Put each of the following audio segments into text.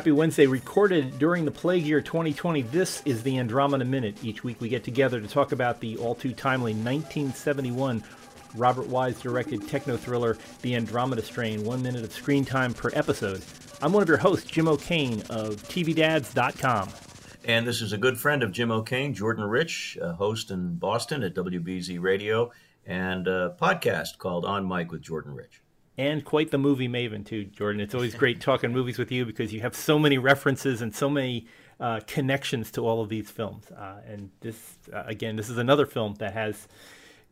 Happy Wednesday, recorded during the plague year 2020. This is the Andromeda Minute. Each week we get together to talk about the all too timely 1971 Robert Wise directed techno thriller, The Andromeda Strain, one minute of screen time per episode. I'm one of your hosts, Jim O'Kane of TVDads.com. And this is a good friend of Jim O'Kane, Jordan Rich, a host in Boston at WBZ Radio, and a podcast called On Mic with Jordan Rich and quite the movie maven too, Jordan. It's always great talking movies with you because you have so many references and so many uh, connections to all of these films. Uh, and this, uh, again, this is another film that has,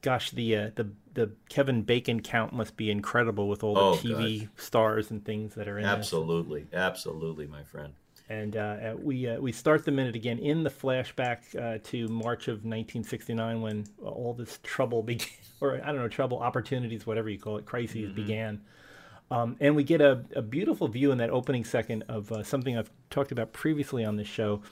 gosh, the uh, the the Kevin Bacon count must be incredible with all the Oh, TV gosh. stars and things that are in this. Absolutely, absolutely, my friend. And uh, uh, we uh, we start the minute again in the flashback uh, to March of 1969 when all this trouble began, or I don't know, trouble, opportunities, whatever you call it, crises began. Um, and we get a, a beautiful view in that opening second of uh, something I've talked about previously on this show.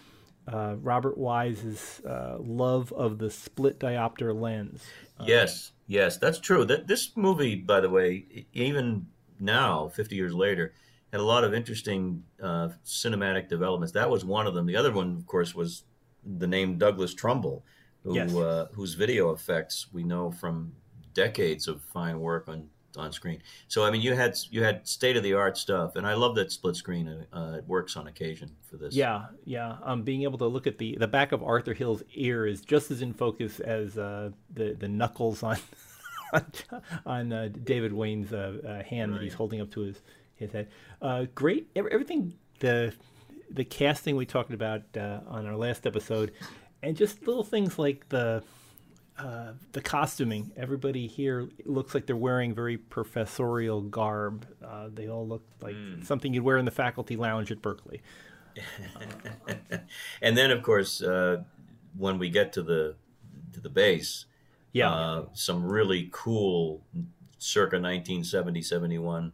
Uh, Robert Wise's uh, love of the split diopter lens. yes, yes, that's true. That this movie, by the way, even now, 50 years later, had a lot of interesting uh, cinematic developments. That was one of them. The other one, of course, was the name Douglas Trumbull, who Yes. uh, whose video effects we know from decades of fine work on on screen. So I mean, you had you had state of the art stuff, and I love that split screen. Uh, it works on occasion for this. Yeah, yeah. Um, being able to look at the the back of Arthur Hill's ear is just as in focus as uh, the the knuckles on on, on uh, David Wayne's uh, uh, hand that he's holding up to his his head. Uh, great, everything the the casting we talked about uh, on our last episode, and just little things like the. Uh, the costuming. Everybody here looks like they're wearing very professorial garb. Uh, they all look like something you'd wear in the faculty lounge at Berkeley. and then, of course, uh, when we get to the to the base, Yeah. uh, some really cool, circa 1970 71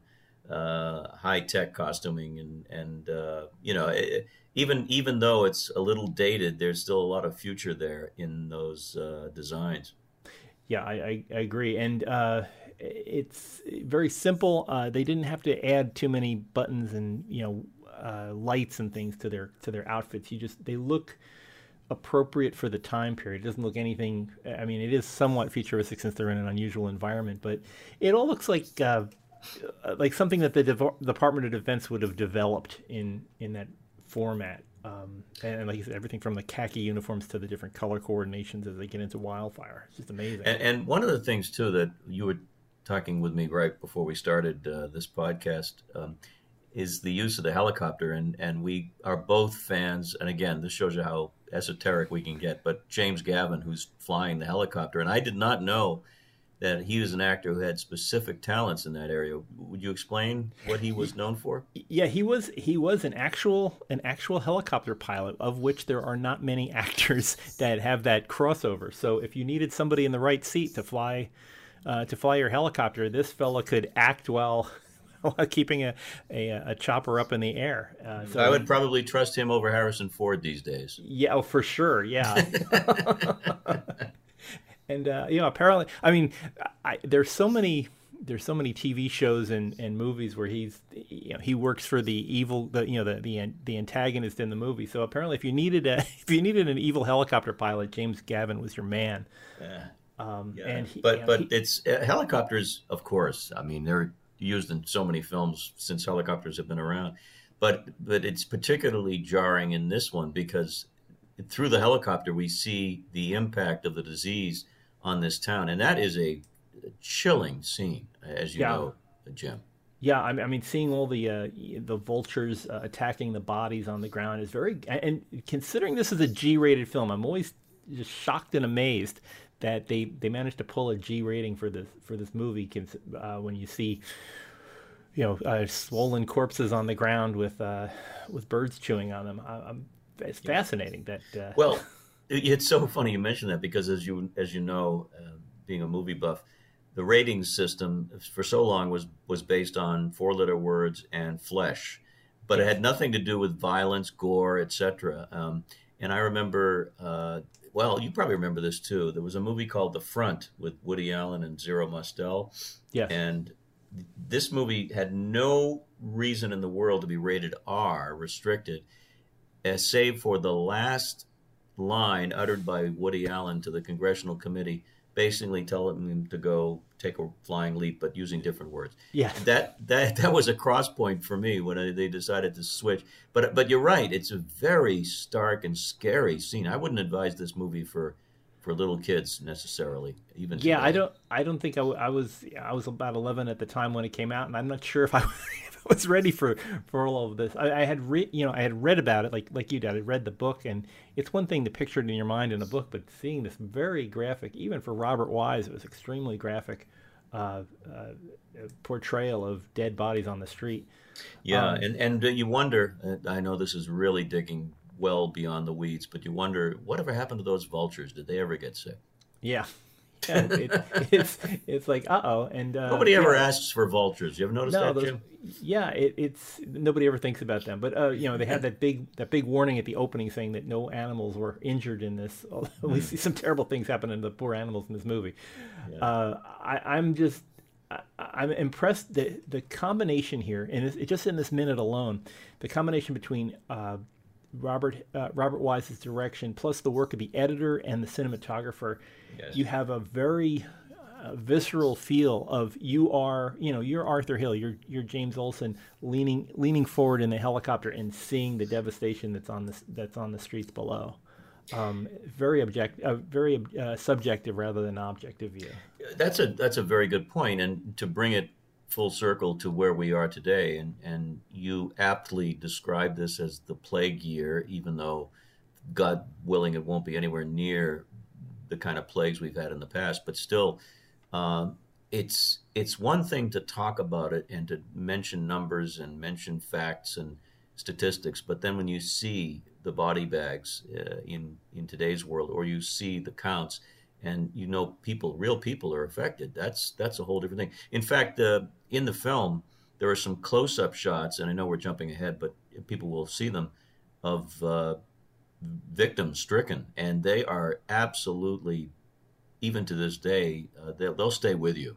uh, high tech costuming, and and uh, you know, it, even even though it's a little dated, there's still a lot of future there in those uh, designs. Yeah, I, I, I agree, and uh, it's very simple. Uh, they didn't have to add too many buttons and you know uh, lights and things to their to their outfits. You just they look appropriate for the time period. It doesn't look anything. I mean, it is somewhat futuristic since they're in an unusual environment, but it all looks like uh, like something that the Department of Defense would have developed in in that format. Um, and like you said, everything from the khaki uniforms to the different color coordinations as they get into wildfire. It's just amazing. And, and one of the things too that you were talking with me right before we started uh, this podcast um, is the use of the helicopter, and and we are both fans. And again, this shows you how esoteric we can get. But James Gavin, who's flying the helicopter, and I did not know that he was an actor who had specific talents in that area. Would you explain what he was known for? Yeah, he was he was an actual an actual helicopter pilot, of which there are not many actors that have that crossover. So if you needed somebody in the right seat to fly uh, to fly your helicopter, this fella could act while while keeping a, a, a chopper up in the air. Uh, so I would probably trust him over Harrison Ford these days. Yeah, oh, for sure. Yeah. and uh, you know, apparently, I mean, I, there's so many there's so many TV shows and, and movies where he's you know he works for the evil the you know the the the antagonist in the movie. So apparently, if you needed a if you needed an evil helicopter pilot, James Gavin was your man. Um, Yeah, and he, but you know, but he- it's uh, helicopters, of course. I mean, they're used in so many films since helicopters have been around. But but it's particularly jarring in this one because through the helicopter we see the impact of the disease on this town, and that is a chilling scene, as you Yeah. know, Jim. Yeah, I mean, seeing all the uh, the vultures uh, attacking the bodies on the ground is very. And considering this is a G-rated film, I'm always just shocked and amazed that they, they managed to pull a G rating for this for this movie. Uh, when you see, you know, uh, swollen corpses on the ground with uh, with birds chewing on them, I, I'm, it's fascinating that. Uh, Well, it's so funny you mention that because as you as you know, uh, being a movie buff, the rating system for so long was was based on four letter words and flesh, but it had nothing to do with violence, gore, etc. Um, and I remember, uh, well, you probably remember this too. There was a movie called The Front with Woody Allen and Zero Mostel, yes. and this movie had no reason in the world to be rated R, restricted, uh, save for the last line uttered by Woody Allen to the congressional committee, basically telling him to go take a flying leap, but using different words. Yeah, that that that was a cross point for me when I, they decided to switch. But but you're right; it's a very stark and scary scene. I wouldn't advise this movie for for little kids necessarily. Even yeah, today. I don't I don't think I, w- I was I was about 11 at the time when it came out, and I'm not sure if I, if I was ready for for all of this. I, I had re- you know I had read about it like like you did. I read the book, and it's one thing to picture it in your mind in a book, but seeing this very graphic, even for Robert Wise, it was extremely graphic. Uh, uh, portrayal of dead bodies on the street. Yeah, um, and and you wonder. Uh, I know this is really digging well beyond the weeds, but you wonder whatever happened to those vultures? Did they ever get sick? Yeah. yeah it, it's it's like uh oh, and uh, nobody ever yeah. asks for vultures. You ever noticed no, that, those, Jim? Yeah, it, it's nobody ever thinks about them. But uh, you know, they had that big that big warning at the opening saying that no animals were injured in this. we see some terrible things happen to the poor animals in this movie. Yeah. Uh, I, I'm just I'm impressed that the combination here, and it's just in this minute alone, the combination between uh, Robert uh, Robert Wise's direction, plus the work of the editor and the cinematographer, yes. you have a very uh, visceral feel of you are you know you're Arthur Hill, you're you're James Olson leaning leaning forward in the helicopter and seeing the devastation that's on the that's on the streets below. Um, very object, uh, very uh, subjective rather than objective view. That's a that's a very good point, and to bring it full circle to where we are today. And, and you aptly describe this as the plague year, even though, God willing, it won't be anywhere near the kind of plagues we've had in the past. But still, um, it's it's one thing to talk about it and to mention numbers and mention facts and statistics, but then when you see the body bags uh, in in today's world, or you see the counts, and you know people, real people are affected. That's that's a whole different thing. In fact, uh, in the film, there are some close-up shots, and I know we're jumping ahead, but people will see them of uh, victims stricken, and they are absolutely, even to this day, uh, they'll, they'll stay with you.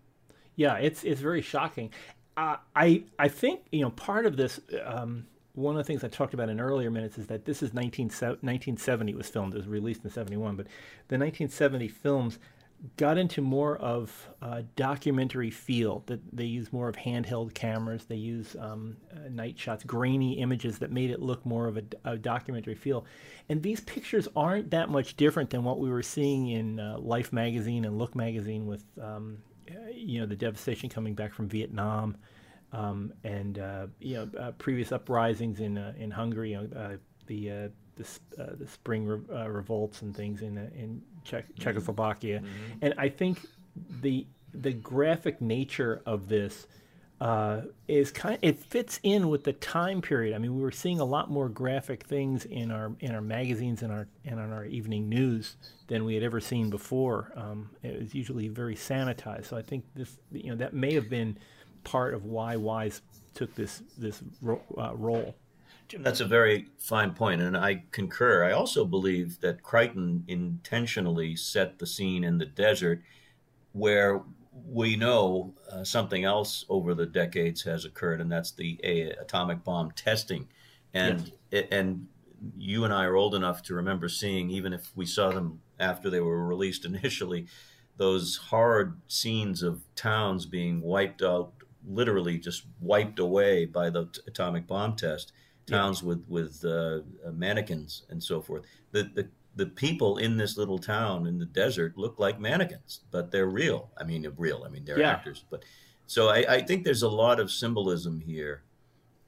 Yeah, it's it's very shocking. Uh, I I think you know part of this. Um, one of the things I talked about in earlier minutes is that this is 19, 1970 it was filmed. It was released in 71, but the 1970 films got into more of a documentary feel. That they use more of handheld cameras. They use um, uh, night shots, grainy images that made it look more of a, a, documentary feel. And these pictures aren't that much different than what we were seeing in uh, Life magazine and Look magazine with, um, uh, you know, the devastation coming back from Vietnam um, and uh, you know uh, previous uprisings in uh, in Hungary, you know, uh, the uh, the, uh, the spring re- revolts and things in in Czech- mm-hmm. Czechoslovakia, mm-hmm. and I think the the graphic nature of this is kind. Of, it fits in with the time period. I mean, we were seeing a lot more graphic things in our in our magazines and our and on our evening news than we had ever seen before. Um, it was usually very sanitized. So I think this, you know, that may have been part of why Wise took this this ro- uh, role. Jim, that's a very fine point, and I concur. I also believe that Crichton intentionally set the scene in the desert, where we know uh, something else over the decades has occurred, and that's the uh, atomic bomb testing. And yes. and you and I are old enough to remember seeing, even if we saw them after they were released initially, those hard scenes of towns being wiped out literally just wiped away by the t- atomic bomb test. Towns yeah. with with uh, uh, mannequins and so forth. The, the the people in this little town in the desert look like mannequins, but they're real. I mean, real. I mean, they're yeah. actors. But so I, I, think there's a lot of symbolism here.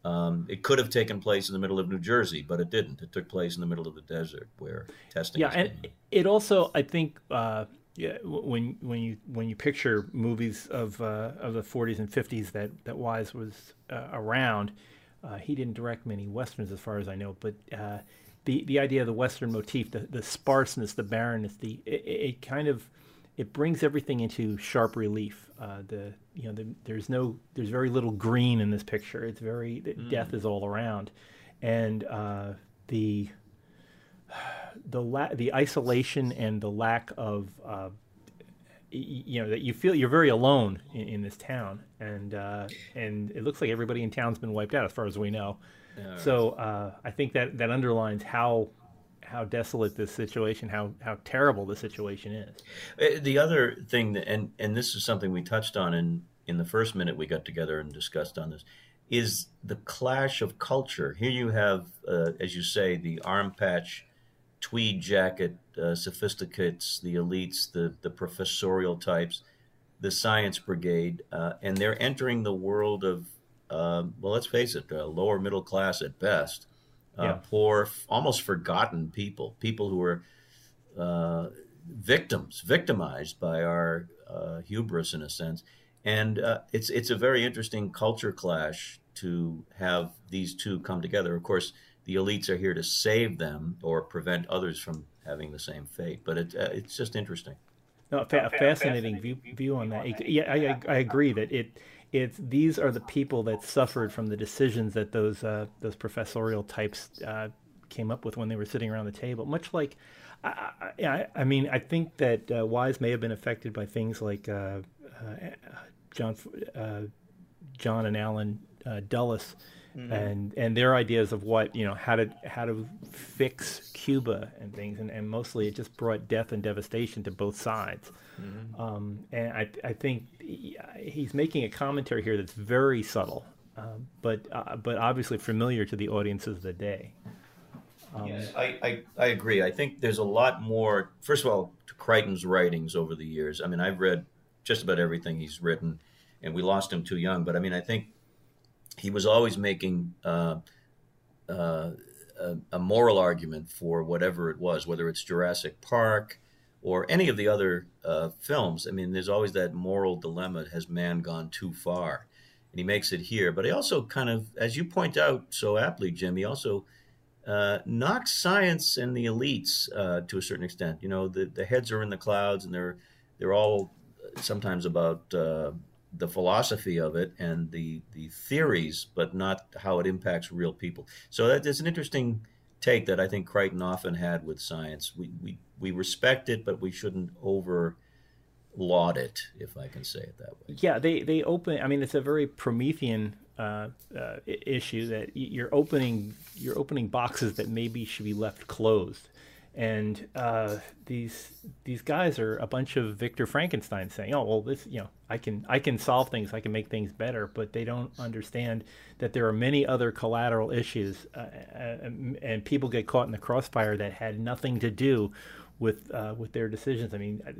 Um, it could have taken place in the middle of New Jersey, but it didn't. It took place in the middle of the desert where testing. Yeah, and it also, I think, uh, yeah, when when you when you picture movies of uh, of the 40s and 50s that that Wise was uh, around, uh, he didn't direct many westerns as far as I know, but uh, the the idea of the western motif, the the sparseness, the barrenness, the it, it kind of it brings everything into sharp relief. Uh, the you know the, there's no there's very little green in this picture. It's very mm. death is all around, and uh, the the la- the isolation and the lack of uh, you know that you feel you're very alone in, in this town, and uh, and it looks like everybody in town's been wiped out as far as we know. Yeah, so uh, I think that that underlines how how desolate this situation, how how terrible the situation is. Uh, the other thing, that, and and this is something we touched on in in the first minute we got together and discussed on this, is the clash of culture. Here you have, uh, as you say, the arm patch, tweed jacket, uh, sophisticates, the elites, the the professorial types, the science brigade, uh, and they're entering the world of, uh, well, let's face it, lower middle class at best uh, yeah. poor, almost forgotten people, people who are uh, victims, victimized by our uh, hubris in a sense. And uh, it's it's a very interesting culture clash to have these two come together. Of course, the elites are here to save them or prevent others from having the same fate. But it, uh, it's just interesting. No, a, fa- a fascinating view, view on that. Yeah, I, I agree that it it's these are the people that suffered from the decisions that those uh, those professorial types uh, came up with when they were sitting around the table. Much like, I, I, I mean, I think that uh, Wise may have been affected by things like uh, uh, John uh, John and Allen Dulles mm-hmm. and and their ideas of what you know how to how to fix Cuba and things, and, and mostly it just brought death and devastation to both sides. Mm-hmm. Um, and I I think he's making a commentary here that's very subtle, um, but uh, but obviously familiar to the audiences of the day. Um, yes, I, I, I agree. I think there's a lot more. First of all, to Crichton's writings over the years. I mean, I've read just about everything he's written, and we lost him too young. But I mean, I think he was always making uh, uh, a, moral argument for whatever it was, whether it's Jurassic Park or any of the other uh, films. I mean, there's always that moral dilemma: has man gone too far? And he makes it here, but he also kind of, as you point out so aptly, Jim, he also uh, knocks science and the elites uh, to a certain extent. You know, the, the heads are in the clouds, and they're they're all sometimes about uh, the philosophy of it and the the theories, but not how it impacts real people. So that is an interesting take that I think Crichton often had with science. We we we respect it, but we shouldn't over laud it, if I can say it that way. Yeah, they they open. I mean, it's a very Promethean uh, uh, issue that you're opening you're opening boxes that maybe should be left closed and uh, these these guys are a bunch of Victor Frankenstein saying, "Oh, well, this you know, I can I can solve things, I can make things better," but they don't understand that there are many other collateral issues, uh, and, and, people get caught in the crossfire that had nothing to do with uh, with their decisions. I mean, uh,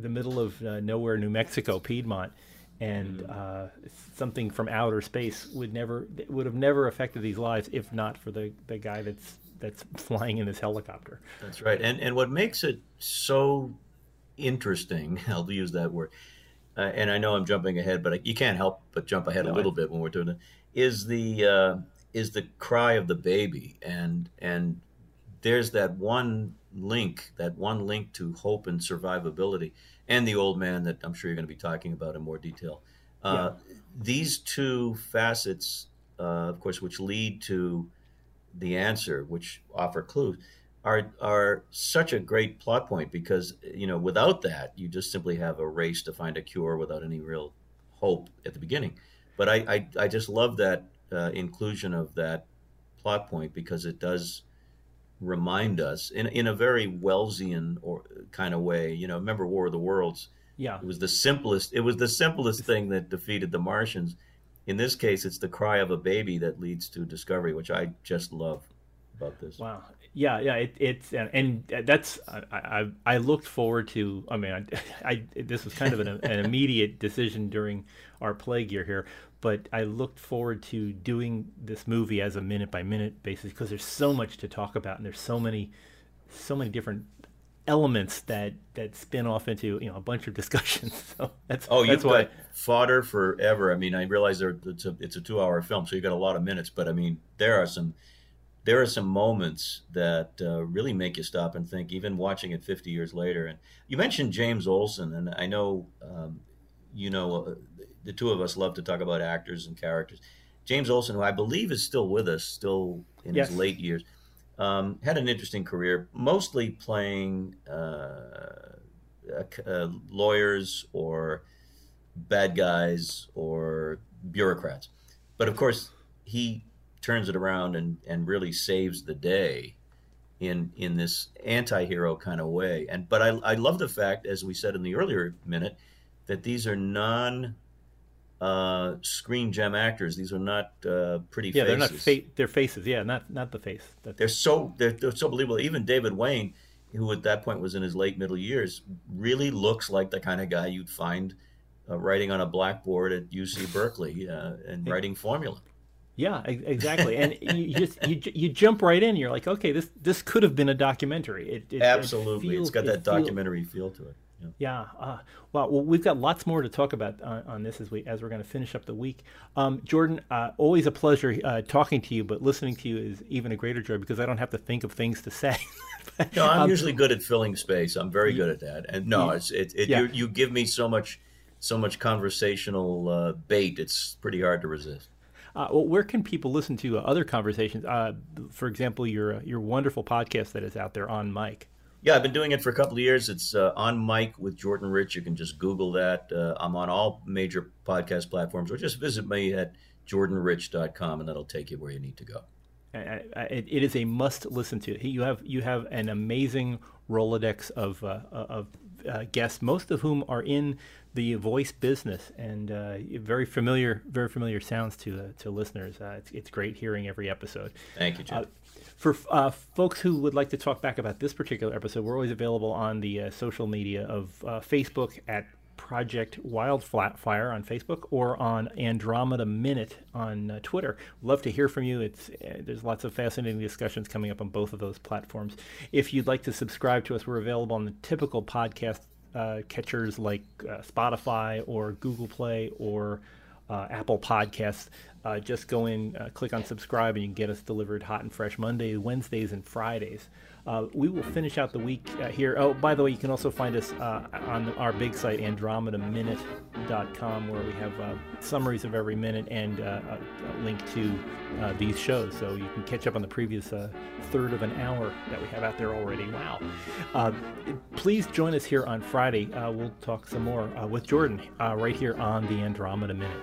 the middle of uh, nowhere, New Mexico, Piedmont. And uh, something from outer space would never would have never affected these lives if not for the, the guy that's that's flying in this helicopter. That's right. And and what makes it so interesting, I'll use that word. Uh, and I know I'm jumping ahead, but you can't help but jump ahead no, a little I... bit when we're doing it. Is the uh, is the cry of the baby, and and there's that one link, that one link to hope and survivability, and the old man that I'm sure you're going to be talking about in more detail. Uh, yeah. These two facets, uh, of course, which lead to the answer, which offer clues, are are such a great plot point because you know without that you just simply have a race to find a cure without any real hope at the beginning. But I I, I just love that uh, inclusion of that plot point because it does remind us in in a very Wellesian or kind of way. You know, remember War of the Worlds? Yeah, it was the simplest. It was the simplest thing that defeated the Martians in this case, it's the cry of a baby that leads to discovery, which I just love about this. Wow. Yeah, yeah, it, it's and, and that's I, I, I looked forward to. I mean, I, I this was kind of an, an immediate decision during our plague year here, but I looked forward to doing this movie as a minute by minute basis because there's so much to talk about and there's so many so many different elements that that spin off into you know a bunch of discussions. So that's oh, that's you've why. got fodder forever. I mean, I realize there it's a it's a two hour film, so you've got a lot of minutes. But I mean, there are some there are some moments that uh, really make you stop and think, even watching it 50 years later. And you mentioned James Olson, and I know um, you know uh, the two of us love to talk about actors and characters. James Olson, who I believe is still with us, still in yes. his late years um, had an interesting career, mostly playing uh, uh, lawyers or bad guys or bureaucrats. But of course, he turns it around and, and really saves the day in in this anti-hero kind of way. And but I, I love the fact, as we said in the earlier minute, that these are non uh, screen gem actors. These are not uh, pretty. Yeah, faces. they're not fa- they're faces. Yeah, not not the face. That's... They're so they're, they're so believable. Even David Wayne, who at that point was in his late middle years, really looks like the kind of guy you'd find uh, writing on a blackboard at UC Berkeley uh, and writing formula. Yeah, exactly. and you just you, you jump right in. You're like, okay, this this could have been a documentary. It, it absolutely. It has got that it documentary feel, feel to it. Yeah. yeah uh, well, well, we've got lots more to talk about on, on this as we as we're going to finish up the week. Um, Jordan, uh, always a pleasure uh, talking to you, but listening to you is even a greater joy because I don't have to think of things to say. no, I'm um, usually good at filling space. I'm very good at that. And no, it's it, it yeah. you, you give me so much so much conversational uh, bait. It's pretty hard to resist. Uh, well, where can people listen to uh, other conversations? Uh, for example, your your wonderful podcast that is out there on Mic. Yeah, I've been doing it for a couple of years. It's uh, on Mic with Jordan Rich. You can just Google that. Uh, I'm on all major podcast platforms, or just visit me at jordanrich.com, and that'll take you where you need to go. it is a must listen to. You have you have an amazing Rolodex of uh, of uh, guests, most of whom are in the voice business, and uh, very familiar, very familiar sounds to uh, to listeners. Uh, it's, it's great hearing every episode. Thank you, Jim. Uh, for uh, folks who would like to talk back about this particular episode, we're always available on the uh, social media of Facebook at Project Wildfire on Facebook or on Andromeda Minute on uh, Twitter. Love to hear from you. It's uh, there's lots of fascinating discussions coming up on both of those platforms. If you'd like to subscribe to us, we're available on the typical podcast uh, catchers like uh, Spotify or Google Play or uh, Apple Podcasts. Uh, just go in, uh, click on subscribe, and you can get us delivered hot and fresh Mondays, Wednesdays, and Fridays. Uh, we will finish out the week uh, here. Oh, by the way, you can also find us uh, on our big site, AndromedaMinute.com, where we have uh, summaries of every minute and a, link to these shows. So you can catch up on the previous third of an hour that we have out there already. Wow. please join us here on Friday. we'll talk some more with Jordan right here on the Andromeda Minute.